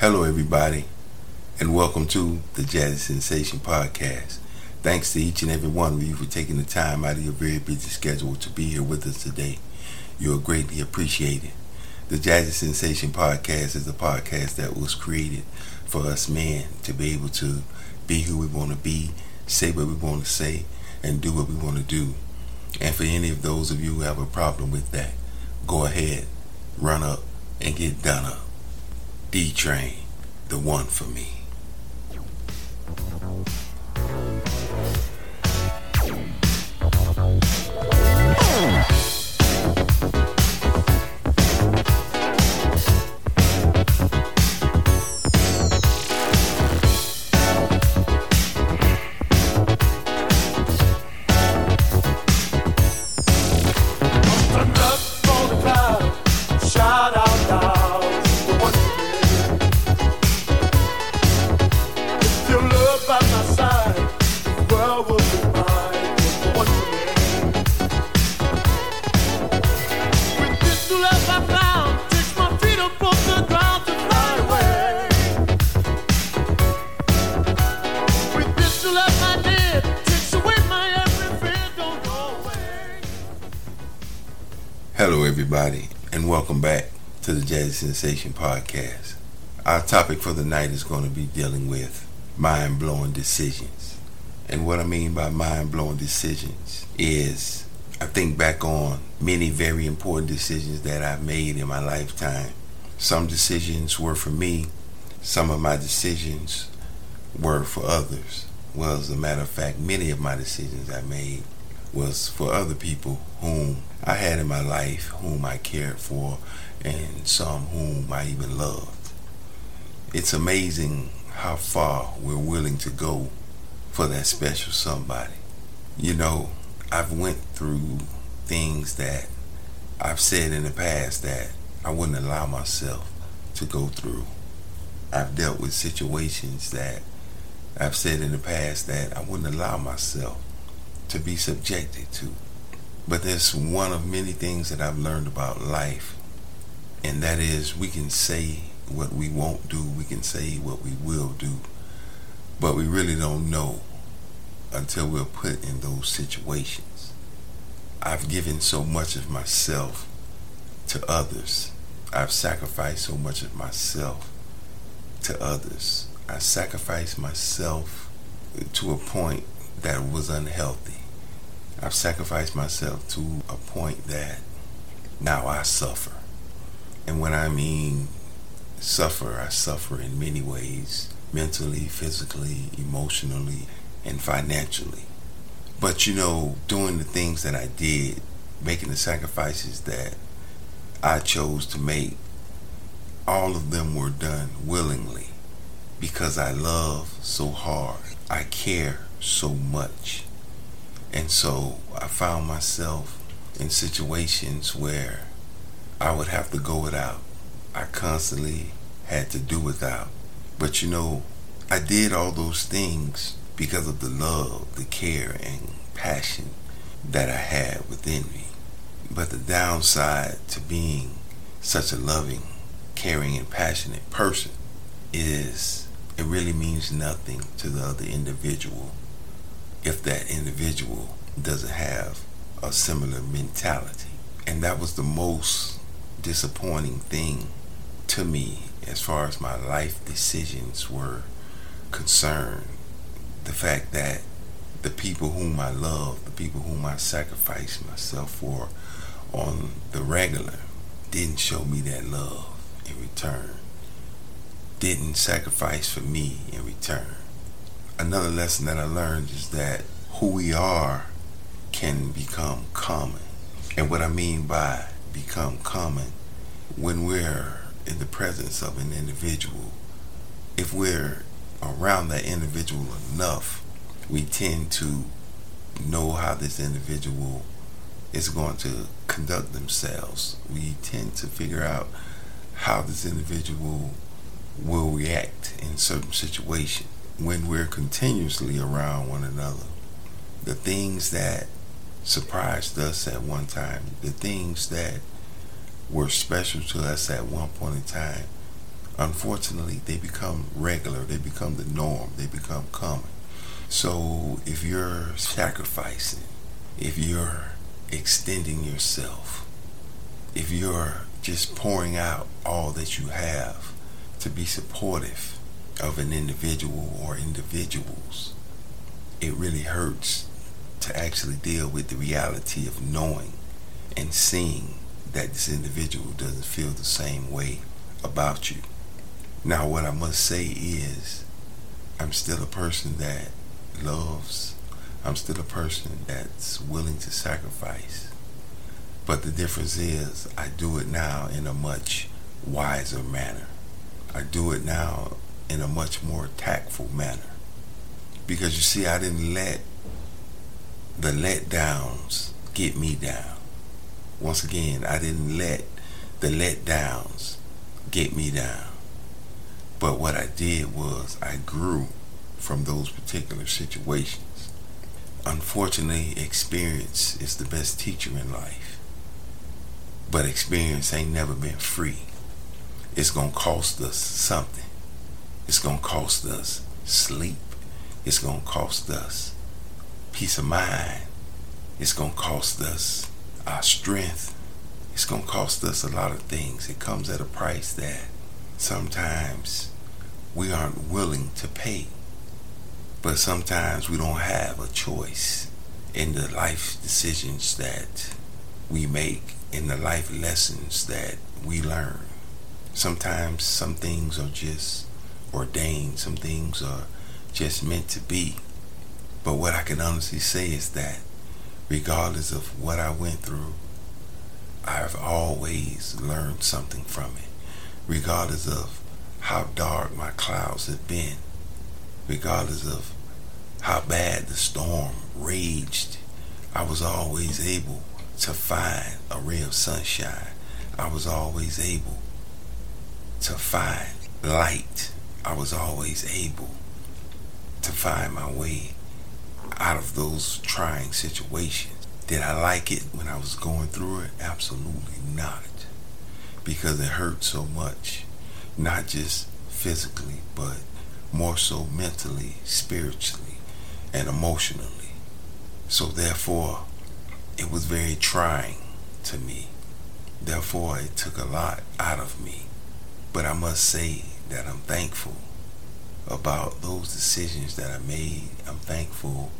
Hello, everybody, and welcome to the Jazz Sensation Podcast. Thanks to each and every one of you for taking the time out of your very busy schedule to be here with us today. You are greatly appreciated. The Jazz Sensation Podcast is a podcast that was created for us men to be able to be who we want to be, say what we want to say, and do what we want to do. And for any of those of you who have a problem with that, go ahead, run up, and get done up. D Train, the one for me. Everybody, and welcome back to the Jazzy Sensation Podcast. Our topic for the night is going to be dealing with mind blowing decisions. And what I mean by mind blowing decisions is I think back on many very important decisions that I've made in my lifetime. Some decisions were for me, some of my decisions were for others. Well, as a matter of fact, many of my decisions I made was for other people whom I had in my life, whom I cared for, and some whom I even loved. It's amazing how far we're willing to go for that special somebody. You know, I've went through things that I've said in the past that I wouldn't allow myself to go through. I've dealt with situations that I've said in the past that I wouldn't allow myself to be subjected to. But there's one of many things that I've learned about life, and that is we can say what we won't do, we can say what we will do, but we really don't know until we're put in those situations. I've given so much of myself to others. I've sacrificed so much of myself to others. I sacrificed myself to a point that was unhealthy. I've sacrificed myself to a point that now I suffer. And when I mean suffer, I suffer in many ways mentally, physically, emotionally, and financially. But you know, doing the things that I did, making the sacrifices that I chose to make, all of them were done willingly because I love so hard. I care so much. And so I found myself in situations where I would have to go without. I constantly had to do without. But you know, I did all those things because of the love, the care, and passion that I had within me. But the downside to being such a loving, caring, and passionate person is it really means nothing to the other individual if that individual doesn't have a similar mentality. And that was the most disappointing thing to me as far as my life decisions were concerned. The fact that the people whom I love, the people whom I sacrificed myself for on the regular, didn't show me that love in return, didn't sacrifice for me in return another lesson that I learned is that who we are can become common. And what I mean by become common, when we're in the presence of an individual, if we're around that individual enough, we tend to know how this individual is going to conduct themselves. We tend to figure out how this individual will react in certain situations when we're continuously around one another. The things that surprised us at one time, the things that were special to us at one point in time, unfortunately, they become regular, they become the norm, they become common. So if you're sacrificing, if you're extending yourself, if you're just pouring out all that you have to be supportive of an individual or individuals, it really hurts to actually deal with the reality of knowing and seeing that this individual doesn't feel the same way about you. Now, what I must say is, I'm still a person that loves. I'm still a person that's willing to sacrifice. But the difference is, I do it now in a much wiser manner. I do it now in a much more tactful manner. Because you see, I didn't let the letdowns get me down. Once again, I didn't let the letdowns get me down. But what I did was I grew from those particular situations. Unfortunately, experience is the best teacher in life. But experience ain't never been free. It's going to cost us something. It's going to cost us sleep. It's going to cost us peace of mind. It's going to cost us our strength. It's going to cost us a lot of things. It comes at a price that sometimes we aren't willing to pay. But sometimes we don't have a choice in the life decisions that we make, in the life lessons that we learn. Sometimes some things are just ordained, some things are just meant to be. But what I can honestly say is that regardless of what I went through, I've always learned something from it. Regardless of how dark my clouds have been, regardless of how bad the storm raged, I was always able to find a ray of sunshine. I was always able to find light. I was always able to find my way out of those trying situations. Did I like it when I was going through it? Absolutely not. Because it hurt so much. Not just physically, but more so mentally, spiritually, and emotionally. So therefore, it was very trying to me. Therefore, it took a lot out of me. But I must say that I'm thankful about those decisions that I made. I'm thankful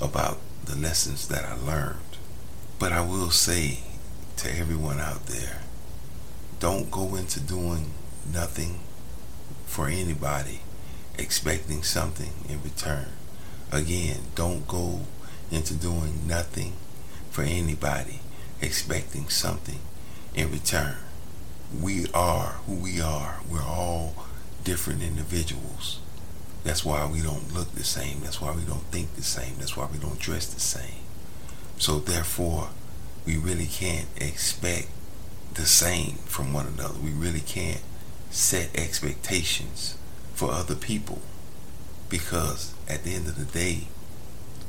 about the lessons that I learned. But I will say to everyone out there, don't go into doing nothing for anybody expecting something in return. Again, don't go into doing nothing for anybody expecting something in return. We are who we are. We're all different individuals. That's why we don't look the same. That's why we don't think the same. That's why we don't dress the same. So therefore, we really can't expect the same from one another. We really can't set expectations for other people because at the end of the day,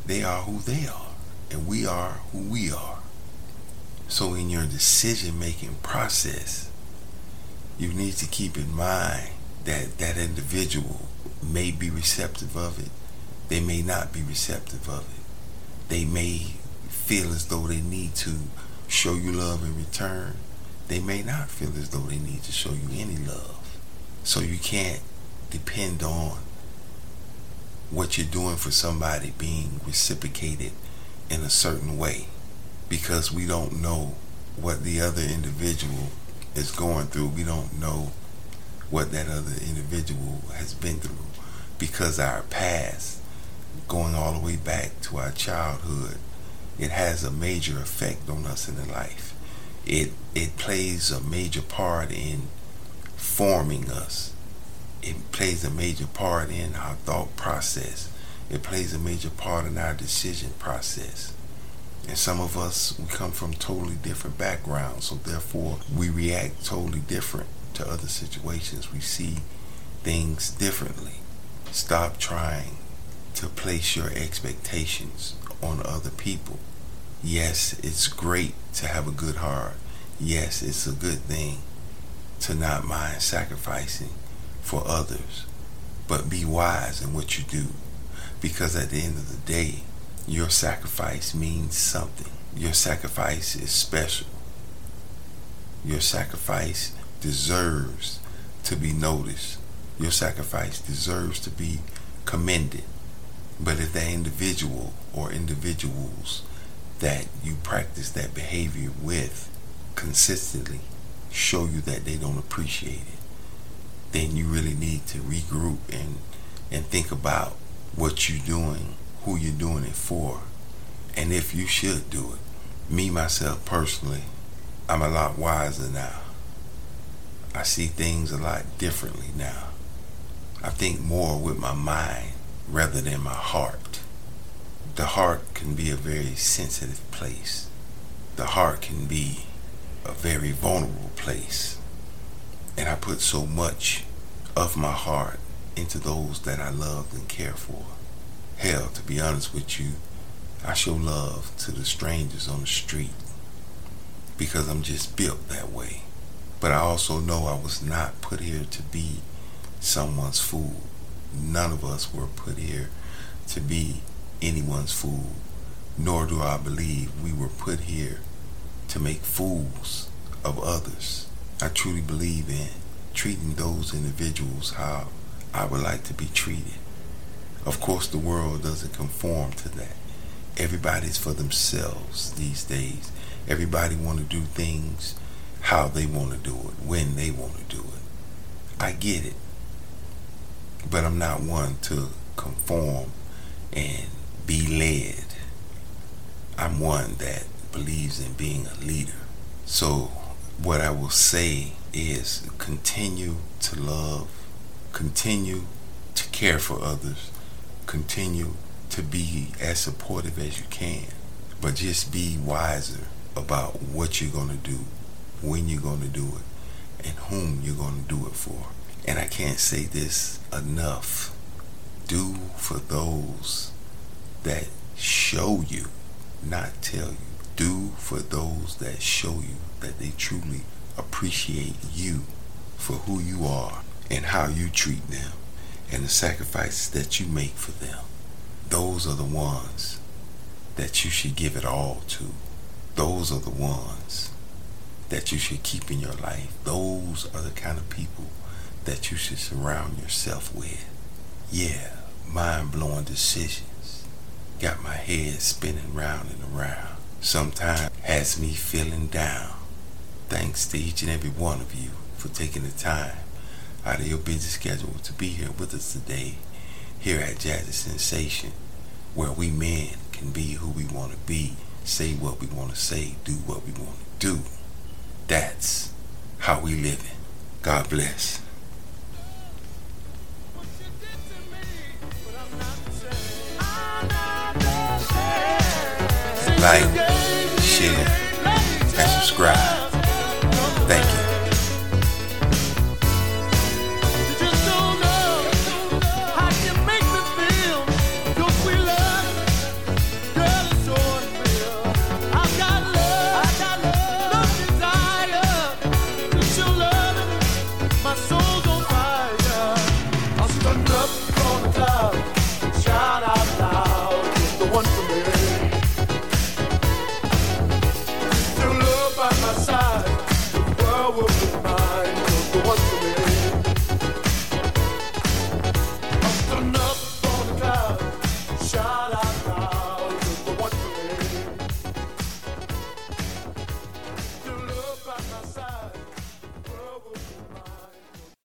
they are who they are and we are who we are. So in your decision making process, you need to keep in mind that that individual may be receptive of it. They may not be receptive of it. They may feel as though they need to show you love in return. They may not feel as though they need to show you any love. So you can't depend on what you're doing for somebody being reciprocated in a certain way because we don't know what the other individual is going through. We don't know what that other individual has been through because our past, going all the way back to our childhood, it has a major effect on us in the life. It it plays a major part in forming us. It plays a major part in our thought process. It plays a major part in our decision process. And some of us, we come from totally different backgrounds, so therefore we react totally different to other situations. We see things differently. Stop trying to place your expectations on other people. Yes, it's great to have a good heart. Yes, it's a good thing to not mind sacrificing for others, but be wise in what you do. Because at the end of the day, your sacrifice means something. Your sacrifice is special. Your sacrifice deserves to be noticed. Your sacrifice deserves to be commended. But if that individual or individuals that you practice that behavior with consistently show you that they don't appreciate it, then you really need to regroup and and think about what you're doing, who you're doing it for, and if you should do it. Me myself personally, I'm a lot wiser now. I see things a lot differently now. I think more with my mind rather than my heart. The heart can be a very sensitive place. The heart can be a very vulnerable place. And I put so much of my heart into those that I love and care for. Hell, to be honest with you, I show love to the strangers on the street because I'm just built that way. But I also know I was not put here to be someone's fool. None of us were put here to be anyone's fool, nor do I believe we were put here to make fools of others. I truly believe in treating those individuals how I would like to be treated. Of course, the world doesn't conform to that. Everybody's for themselves these days. Everybody want to do things how they want to do it, when they want to do it. I get it. But I'm not one to conform and be led. I'm one that believes in being a leader. So, what I will say is continue to love, continue to care for others, continue to be as supportive as you can, but just be wiser about what you're going to do, when you're going to do it, and whom you're going to do it for. And I can't say this enough. Do for those that show you, not tell you. Do for those that show you that they truly appreciate you for who you are and how you treat them and the sacrifices that you make for them. Those are the ones that you should give it all to. Those are the ones that you should keep in your life. Those are the kind of people that you should surround yourself with. Yeah, mind blowing decisions. Got my head spinning round and around. Sometimes has me feeling down. Thanks to each and every one of you for taking the time out of your busy schedule to be here with us today here at Jazzy Sensation, where we men can be who we want to be, say what we want to say, do what we want to do. That's how we live it. God bless. Like, share, and subscribe.